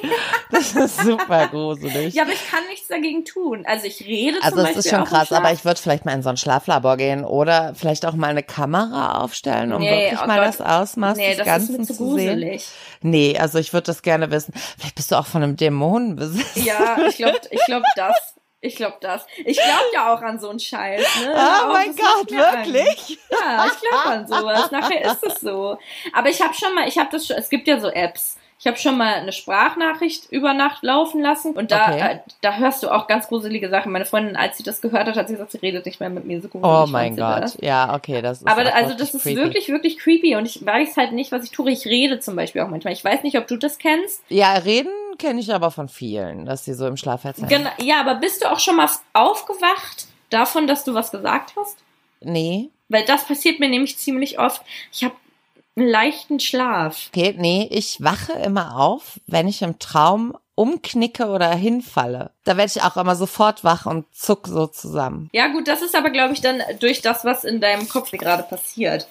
das ist super gruselig. Ja, aber ich kann nichts dagegen tun. Also ich rede also zum Beispiel Also es ist schon krass, aber ich würde vielleicht mal in so ein Schlaflabor gehen oder vielleicht auch mal eine Kamera aufstellen, um nee, wirklich oh mal Gott. das Ausmaß nee, des das Ganzen zu gruselig. sehen. Nee, also ich würde das gerne wissen. Vielleicht bist du auch von einem Dämonen besessen. Ja, ich glaube, ich glaube das. Ich glaube das. Ich glaube ja auch an so einen Scheiß. Ne? Oh mein Gott, wirklich? An. Ja, ich glaube an sowas. Nachher ist es so. Aber ich habe schon mal, ich habe das schon, es gibt ja so Apps, Ich habe schon mal eine Sprachnachricht über Nacht laufen lassen und da, Okay. äh, da hörst du auch ganz gruselige Sachen. Meine Freundin, als sie das gehört hat, hat sie gesagt, sie redet nicht mehr mit mir so gruselig. Oh mein Gott. das. Ja, okay, das ist Aber also das ist creepy. wirklich, wirklich creepy und ich weiß halt nicht, was ich tue. Ich rede zum Beispiel auch manchmal. Ich weiß nicht, ob du das kennst. Ja, reden kenne ich aber von vielen, dass sie so im Schlaf erzählen. Genau, ja, aber bist du auch schon mal aufgewacht davon, dass du was gesagt hast? Nee. Weil das passiert mir nämlich ziemlich oft. Ich habe einen leichten Schlaf. Okay, nee, ich wache immer auf, wenn ich im Traum umknicke oder hinfalle. Da werde ich auch immer sofort wach und zuck so zusammen. Ja, gut, das ist aber, glaube ich, dann durch das, was in deinem Kopf gerade passiert.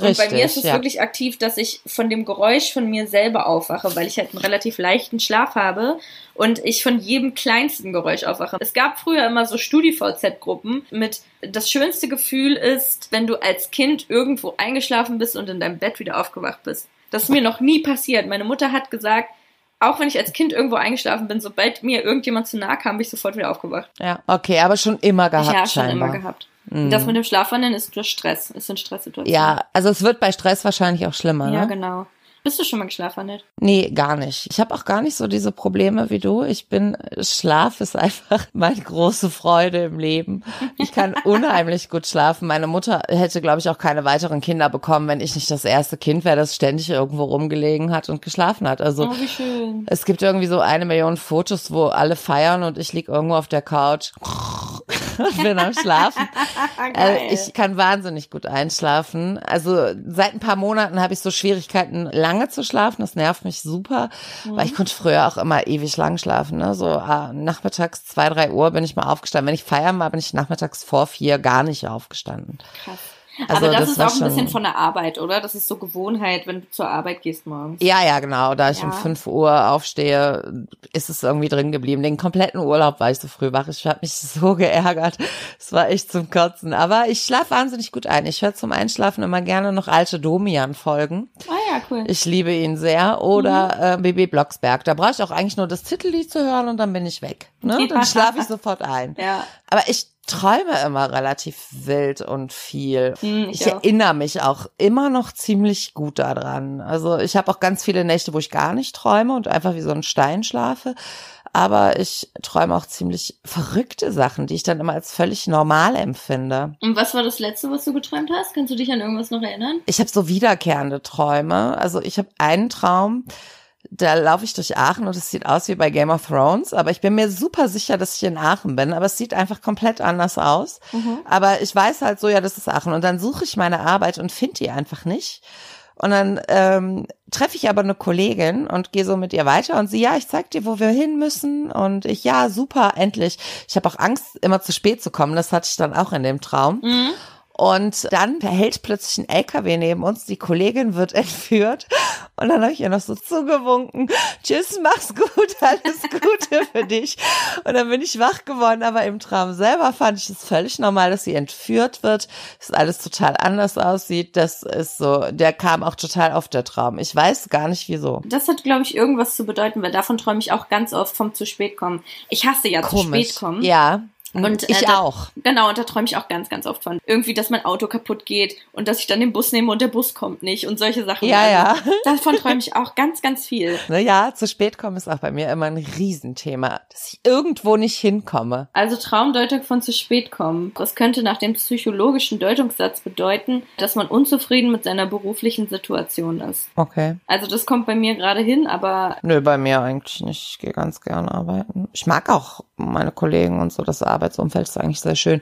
Und bei mir ist es ja. wirklich aktiv, dass ich von dem Geräusch von mir selber aufwache, weil ich halt einen relativ leichten Schlaf habe und ich von jedem kleinsten Geräusch aufwache. Es gab früher immer so StudiVZ-Gruppen mit das schönste Gefühl ist, wenn du als Kind irgendwo eingeschlafen bist und in deinem Bett wieder aufgewacht bist. Das ist mir noch nie passiert. Meine Mutter hat gesagt, auch wenn ich als Kind irgendwo eingeschlafen bin, sobald mir irgendjemand zu nahe kam, bin ich sofort wieder aufgewacht. Ja, okay, aber schon immer gehabt ja, schon scheinbar. immer gehabt. Mhm. Das mit dem Schlafwandeln ist durch Stress, ist in Stresssituationen. Ja, also es wird bei Stress wahrscheinlich auch schlimmer, Ja, ne? genau. Bist du schon mal geschlafwandelt? Nee, gar nicht. Ich habe auch gar nicht so diese Probleme wie du. Ich bin, Schlaf ist einfach meine große Freude im Leben. Ich kann unheimlich gut schlafen. Meine Mutter hätte, glaube ich, auch keine weiteren Kinder bekommen, wenn ich nicht das erste Kind wäre, das ständig irgendwo rumgelegen hat und geschlafen hat. Also Oh, wie schön. es gibt irgendwie so eine Million Fotos, wo alle feiern und ich lieg irgendwo auf der Couch bin am Schlafen. Also ich kann wahnsinnig gut einschlafen. Also seit ein paar Monaten habe ich so Schwierigkeiten, lange zu schlafen. Das nervt mich super, weil ich konnte früher auch immer ewig lang schlafen. Ne? So ah, nachmittags zwei, drei Uhr bin ich mal aufgestanden. Wenn ich feiern war, bin ich nachmittags vor vier gar nicht aufgestanden. Krass. Also Aber das, das ist auch ein bisschen von der Arbeit, oder? Das ist so Gewohnheit, wenn du zur Arbeit gehst morgens. Ja, ja, genau. Da ich Ja. um 5 Uhr aufstehe, ist es irgendwie drin geblieben. Den kompletten Urlaub war ich so früh wach. Ich habe mich so geärgert. Es war echt zum Kotzen. Aber ich schlafe wahnsinnig gut ein. Ich höre zum Einschlafen immer gerne noch alte Domian-Folgen. Ah ja, cool. Ich liebe ihn sehr. Oder äh, Baby Blocksberg. Da brauche ich auch eigentlich nur das Titellied zu hören und dann bin ich weg. Ne? Dann schlafe ich sofort ein. ja. Aber ich träume immer relativ wild und viel. Hm, ich ich erinnere mich auch immer noch ziemlich gut daran. Also ich habe auch ganz viele Nächte, wo ich gar nicht träume und einfach wie so ein Stein schlafe. Aber ich träume auch ziemlich verrückte Sachen, die ich dann immer als völlig normal empfinde. Und was war das letzte, was du geträumt hast? Kannst du dich an irgendwas noch erinnern? Ich habe so wiederkehrende Träume. Also ich habe einen Traum, da laufe ich durch Aachen und es sieht aus wie bei Game of Thrones, aber ich bin mir super sicher, dass ich in Aachen bin, aber es sieht einfach komplett anders aus. Aber ich weiß halt so, ja, das ist Aachen und dann suche ich meine Arbeit und finde die einfach nicht. Und dann ähm, treffe ich aber eine Kollegin und gehe so mit ihr weiter und sie, ja, ich zeig dir, wo wir hin müssen. Und ich, ja, super, endlich. Ich habe auch Angst, immer zu spät zu kommen. Das hatte ich dann auch in dem Traum. Und dann hält plötzlich ein LKW neben uns, die Kollegin wird entführt und dann habe ich ihr noch so zugewunken, tschüss, mach's gut, alles Gute für dich. Und dann bin ich wach geworden, aber im Traum selber fand ich es völlig normal, dass sie entführt wird, dass alles total anders aussieht, das ist so, der kam auch total auf der Traum. Ich weiß gar nicht wieso. Das hat, glaube ich, irgendwas zu bedeuten, weil davon träume ich auch ganz oft vom zu spät kommen. Ich hasse ja zu Komisch. spät kommen. Ja. Und, ich äh, da- auch. Genau, und da träume ich auch ganz, ganz oft von. Irgendwie, dass mein Auto kaputt geht und dass ich dann den Bus nehme und der Bus kommt nicht und solche Sachen. Ja, ja. Also, Davon träume ich auch ganz, ganz viel. Ne, ja, zu spät kommen ist auch bei mir immer ein Riesenthema, dass ich irgendwo nicht hinkomme. Also Traumdeutung von zu spät kommen. Das könnte nach dem psychologischen Deutungssatz bedeuten, dass man unzufrieden mit seiner beruflichen Situation ist. Okay. Also das kommt bei mir gerade hin, aber Nö, bei mir eigentlich nicht. Ich gehe ganz gern arbeiten. Ich mag auch meine Kollegen und so. Das Arbeitsumfeld ist eigentlich sehr schön.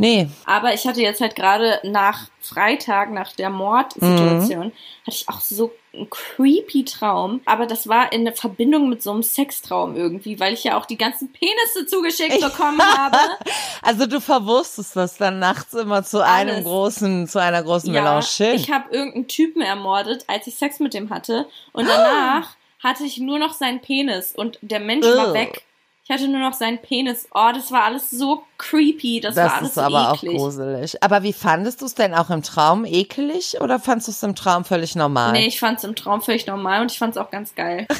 Nee, aber ich hatte jetzt halt gerade nach Freitag, nach der Mordsituation, Mhm. hatte ich auch so einen creepy Traum. Aber das war in Verbindung mit so einem Sextraum irgendwie, weil ich ja auch die ganzen Penisse zugeschickt bekommen habe. also du verwurstest das dann nachts immer zu einem Alles. großen, zu einer großen Ja, Melange. Schön. ich habe irgendeinen Typen ermordet, als ich Sex mit dem hatte. Und danach hatte ich nur noch seinen Penis und der Mensch war weg. Ich hatte nur noch seinen Penis. Oh, das war alles so creepy. Das, war das alles ist so aber eklig. auch gruselig. Aber wie fandest du es denn auch im Traum ekelig oder fandest du es im Traum völlig normal? Nee, ich fand's im Traum völlig normal und ich fand's auch ganz geil.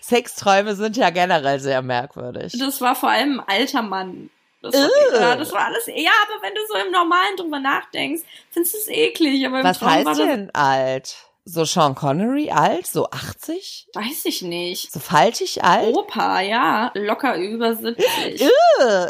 Sexträume sind ja generell sehr merkwürdig. Das war vor allem ein alter Mann. Das war, ja, das war alles. Ja, aber wenn du so im Normalen drüber nachdenkst, findest du es eklig. Aber im Was Traum war heißt das denn alt? So Sean Connery alt, so 80? Weiß ich nicht. So faltig alt? Opa, ja, locker über 70.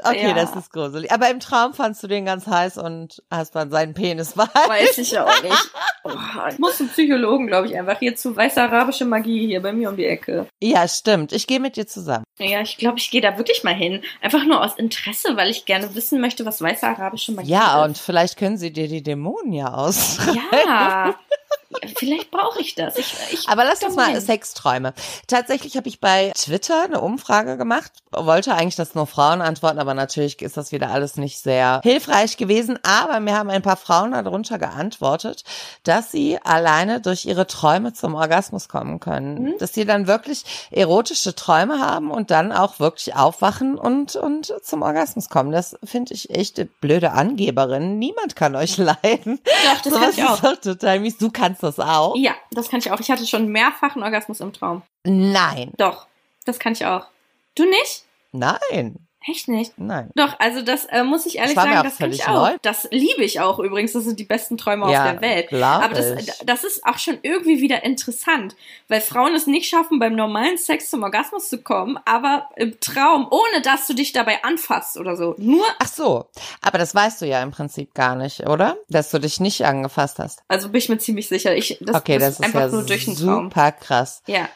okay, Ja. das ist gruselig. Aber im Traum fandst du den ganz heiß und hast man seinen Penis weiß. Weiß ich auch nicht. Oh, ich muss zum Psychologen, glaube ich, einfach hier zu weiße arabische Magie hier bei mir um die Ecke. Ja, stimmt. Ich gehe mit dir zusammen. Ja, ich glaube, ich gehe da wirklich mal hin. Einfach nur aus Interesse, weil ich gerne wissen möchte, was weiße arabische Magie Ja, ist. und vielleicht können sie dir die Dämonen ja aus. Ja, vielleicht brauche ich das. Ich, ich Aber lass uns mal. Sexträume. Tatsächlich habe ich bei Twitter eine Umfrage gemacht, wollte eigentlich, dass nur Frauen antworten, aber natürlich ist das wieder alles nicht sehr hilfreich gewesen. Aber mir haben ein paar Frauen darunter geantwortet, dass sie alleine durch ihre Träume zum Orgasmus kommen können. Mhm. Dass sie dann wirklich erotische Träume haben und dann auch wirklich aufwachen und, und zum Orgasmus kommen. Das finde ich echt blöde Angeberin. Niemand kann euch leiden. Doch, das Sowas ich auch. ist doch total mies. Du kannst das auch. Ja, das kann ich auch. Ich hatte schon mehrfach einen Orgasmus im Traum. Nein. Doch, das kann ich auch. Du nicht? Nein. Echt nicht? Nein. Doch, also das äh, muss ich ehrlich sagen, das kann ich auch. neu. Das liebe ich auch übrigens. Das sind die besten Träume Ja, auf der Welt. Aber das, ich. das ist auch schon irgendwie wieder interessant, weil Frauen es nicht schaffen, beim normalen Sex zum Orgasmus zu kommen, aber im Traum, ohne dass du dich dabei anfasst oder so. Nur, Ach so, aber das weißt du ja im Prinzip gar nicht, oder? Dass du dich nicht angefasst hast. also bin ich mir ziemlich sicher. Ich, das, okay, das, das, ist einfach ja nur durch den Traum. super krass. Ja.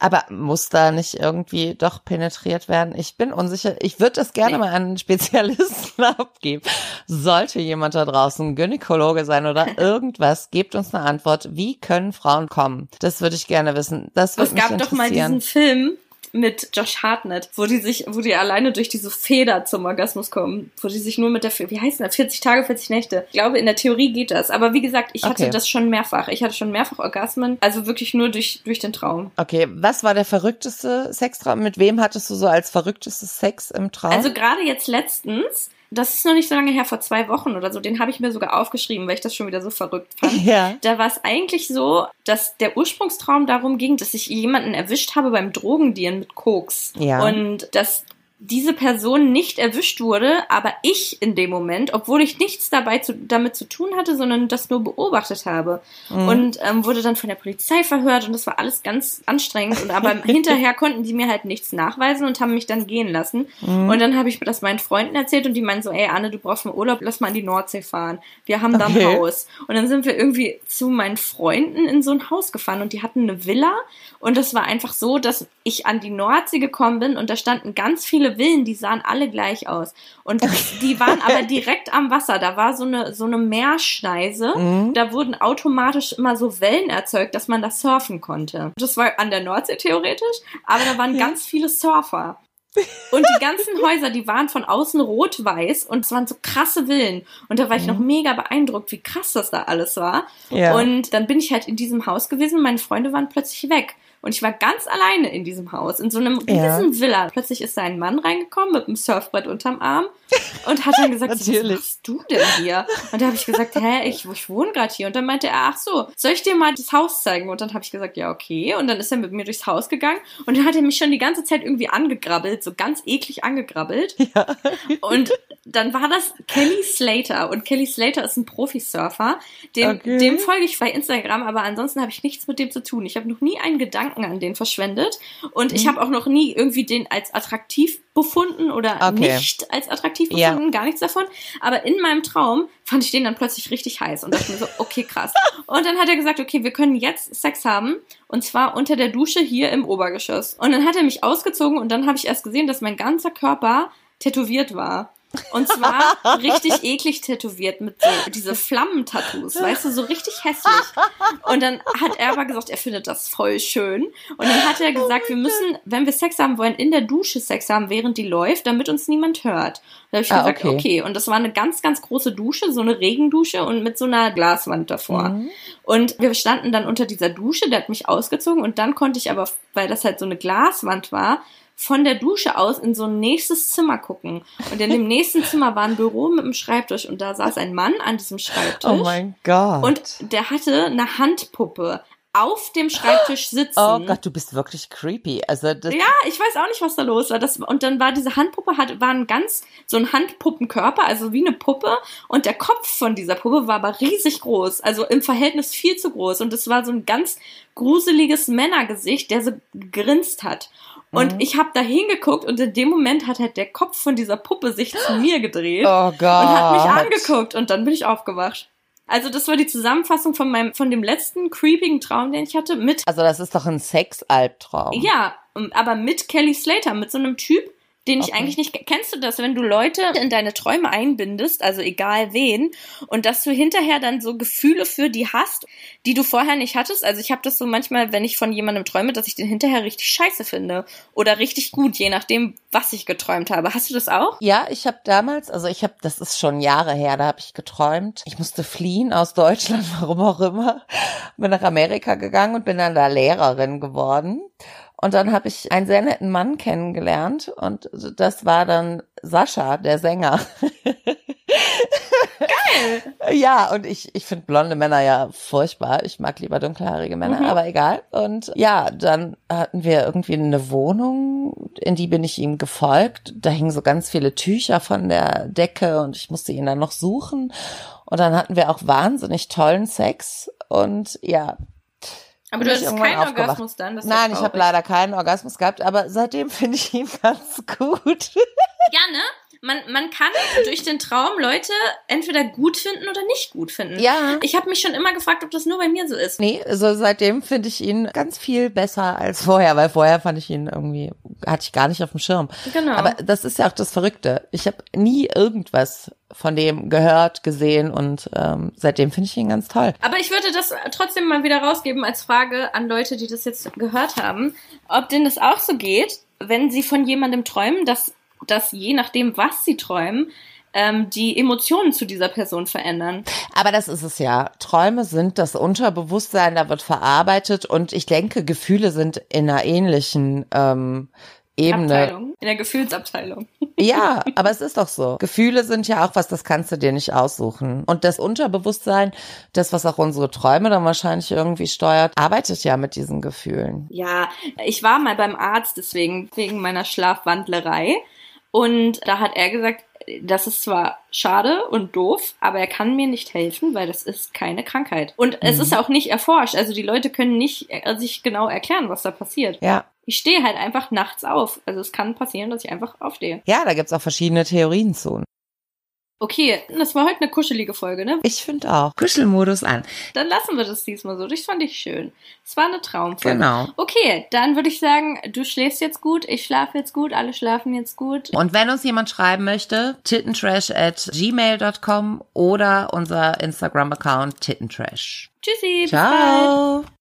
Aber muss da nicht irgendwie doch penetriert werden? Ich bin unsicher. Ich würde das gerne Nee. mal an einen Spezialisten abgeben. Sollte jemand da draußen Gynäkologe sein oder irgendwas, gebt uns eine Antwort. Wie können Frauen kommen? Das würde ich gerne wissen. Das würde Es mich gab doch mal interessieren. diesen Film mit Josh Hartnett, wo die sich, wo die alleine durch diese Feder zum Orgasmus kommen, wo die sich nur mit der, wie heißt das, 40 Tage, 40 Nächte. Ich glaube, in der Theorie geht das. Aber wie gesagt, ich hatte Okay. das schon mehrfach. Ich hatte schon mehrfach Orgasmen, also wirklich nur durch, durch den Traum. Okay, was war der verrückteste Sextraum? Mit wem hattest du so als verrücktestes Sex im Traum? Also gerade jetzt letztens, das ist noch nicht so lange her, vor zwei Wochen oder so, den habe ich mir sogar aufgeschrieben, weil ich das schon wieder so verrückt fand. ja. Da war es eigentlich so, dass der Ursprungstraum darum ging, dass ich jemanden erwischt habe beim Drogendieren mit Koks. Ja. Und dass diese Person nicht erwischt wurde, aber ich in dem Moment, obwohl ich nichts dabei zu, damit zu tun hatte, sondern das nur beobachtet habe. Mhm. Und ähm, wurde dann von der Polizei verhört und das war alles ganz anstrengend. Und aber hinterher konnten die mir halt nichts nachweisen und haben mich dann gehen lassen. Mhm. Und dann habe ich das meinen Freunden erzählt und die meinen so, ey Anne, du brauchst mal Urlaub, lass mal in die Nordsee fahren. Wir haben da ein Okay. Haus. Und dann sind wir irgendwie zu meinen Freunden in so ein Haus gefahren und die hatten eine Villa. Und das war einfach so, dass ich an die Nordsee gekommen bin und da standen ganz viele Villen, die sahen alle gleich aus. Und die waren aber direkt am Wasser. Da war so eine, so eine Meerschneise. Mhm. Da wurden automatisch immer so Wellen erzeugt, dass man da surfen konnte. Das war an der Nordsee theoretisch, aber da waren ganz viele Surfer. Und die ganzen Häuser, die waren von außen rot-weiß und es waren so krasse Villen. Und da war ich noch mega beeindruckt, wie krass das da alles war. Ja. Und dann bin ich halt in diesem Haus gewesen, meine Freunde waren plötzlich weg. Und ich war ganz alleine in diesem Haus, in so einem Ja. riesen Villa. Plötzlich ist da ein Mann reingekommen mit einem Surfbrett unterm Arm und hat dann gesagt, so, was machst du denn hier? Und da habe ich gesagt, hä, ich, ich wohne gerade hier. Und dann meinte er, ach so, soll ich dir mal das Haus zeigen? Und dann habe ich gesagt, ja, okay. Und dann ist er mit mir durchs Haus gegangen und dann hat er mich schon die ganze Zeit irgendwie angegrabbelt, so ganz eklig angegrabbelt. Und dann war das Kelly Slater. Und Kelly Slater ist ein Profisurfer. Dem, Okay. dem folge ich bei Instagram, aber ansonsten habe ich nichts mit dem zu tun. Ich habe noch nie einen Gedanken an den verschwendet. Und ich Mhm. habe auch noch nie irgendwie den als attraktiv befunden oder Okay. nicht als attraktiv Ja. befunden, gar nichts davon. Aber in meinem Traum fand ich den dann plötzlich richtig heiß und dachte mir so, okay, krass. Und dann hat er gesagt, okay, wir können jetzt Sex haben. Und zwar unter der Dusche hier im Obergeschoss. Und dann hat er mich ausgezogen und dann habe ich erst gesehen, dass mein ganzer Körper tätowiert war. Und zwar richtig eklig tätowiert mit so diese Flammentattoos, weißt du, so richtig hässlich. Und dann hat er aber gesagt, er findet das voll schön. Und dann hat er gesagt, wir müssen, wenn wir Sex haben wollen, in der Dusche Sex haben, während die läuft, damit uns niemand hört. Da habe ich Ah, gesagt, okay. okay. Und das war eine ganz, ganz große Dusche, so eine Regendusche und mit so einer Glaswand davor. Mhm. Und wir standen dann unter dieser Dusche, der hat mich ausgezogen und dann konnte ich aber, weil das halt so eine Glaswand war, von der Dusche aus in so ein nächstes Zimmer gucken. Und in dem nächsten Zimmer war ein Büro mit einem Schreibtisch und da saß ein Mann an diesem Schreibtisch. Oh mein Gott. Und der hatte eine Handpuppe auf dem Schreibtisch sitzen. Oh Gott, du bist wirklich creepy. Also das Ja, ich weiß auch nicht, was da los war. Das, und dann war diese Handpuppe, hat, war ein ganz, so ein Handpuppenkörper, also wie eine Puppe. Und der Kopf von dieser Puppe war aber riesig groß. Also im Verhältnis viel zu groß. Und es war so ein ganz gruseliges Männergesicht, der so gegrinst hat. Und Mhm. ich habe da hingeguckt und in dem Moment hat halt der Kopf von dieser Puppe sich zu mir gedreht Oh Gott. und hat mich angeguckt und dann bin ich aufgewacht. Also das war die Zusammenfassung von meinem, von dem letzten creepigen Traum, den ich hatte, mit Also das ist doch ein Sexalbtraum. ja, aber mit Kelly Slater, mit so einem Typ, den ich Okay. eigentlich nicht. Kennst du das, wenn du Leute in deine Träume einbindest, also egal wen, und dass du hinterher dann so Gefühle für die hast, die du vorher nicht hattest? Also ich habe das so manchmal, wenn ich von jemandem träume, dass ich den hinterher richtig scheiße finde oder richtig gut, je nachdem, was ich geträumt habe. Hast du das auch? Ja, ich habe damals, also ich habe, das ist schon Jahre her, da habe ich geträumt. Ich musste fliehen aus Deutschland, warum auch immer. Bin nach Amerika gegangen und bin dann da Lehrerin geworden. Und dann habe ich einen sehr netten Mann kennengelernt und das war dann Sascha, der Sänger. Geil. Ja, und ich, ich finde blonde Männer ja furchtbar. Ich mag lieber dunkelhaarige Männer, Mhm. aber egal. Und ja, dann hatten wir irgendwie eine Wohnung, in die bin ich ihm gefolgt. Da hingen so ganz viele Tücher von der Decke und ich musste ihn dann noch suchen. Und dann hatten wir auch wahnsinnig tollen Sex. Und ja, Aber du hattest keinen aufgewacht. Orgasmus dann. Das nein, ich habe leider keinen Orgasmus gehabt, aber seitdem finde ich ihn ganz gut. Ja, ne? Man, man kann durch den Traum Leute entweder gut finden oder nicht gut finden. Ja. Ich habe mich schon immer gefragt, ob das nur bei mir so ist. Nee, also seitdem finde ich ihn ganz viel besser als vorher, weil vorher fand ich ihn irgendwie, hatte ich gar nicht auf dem Schirm. Genau. Aber das ist ja auch das Verrückte. Ich habe nie irgendwas von dem gehört, gesehen und ähm, seitdem finde ich ihn ganz toll. Aber ich würde das trotzdem mal wieder rausgeben als Frage an Leute, die das jetzt gehört haben, ob denen das auch so geht, wenn sie von jemandem träumen, dass, dass je nachdem, was sie träumen, ähm, die Emotionen zu dieser Person verändern. Aber das ist es ja. Träume sind das Unterbewusstsein, da wird verarbeitet und ich denke, Gefühle sind in einer ähnlichen ähm, Ebene. Abteilung, in der Gefühlsabteilung. Ja, aber es ist doch so. Gefühle sind ja auch was, das kannst du dir nicht aussuchen. Und das Unterbewusstsein, das, was auch unsere Träume dann wahrscheinlich irgendwie steuert, arbeitet ja mit diesen Gefühlen. Ja, ich war mal beim Arzt deswegen, wegen meiner Schlafwandlerei. Und da hat er gesagt, das ist zwar schade und doof, aber er kann mir nicht helfen, weil das ist keine Krankheit. Und es Mhm. ist auch nicht erforscht. Also die Leute können nicht äh, sich genau erklären, was da passiert. Ja. Ich stehe halt einfach nachts auf. Also es kann passieren, dass ich einfach aufstehe. Ja, da gibt's auch verschiedene Theorien zu. Okay, das war heute eine kuschelige Folge, ne? Ich finde auch. Kuschelmodus an. Dann lassen wir das diesmal so. Das fand ich schön. Es war eine Traumfolge. Genau. Okay, dann würde ich sagen, du schläfst jetzt gut, ich schlafe jetzt gut, alle schlafen jetzt gut. Und wenn uns jemand schreiben möchte, tittentrash at gmail.com oder unser Instagram-Account tittentrash. Tschüssi, bis bald. Ciao.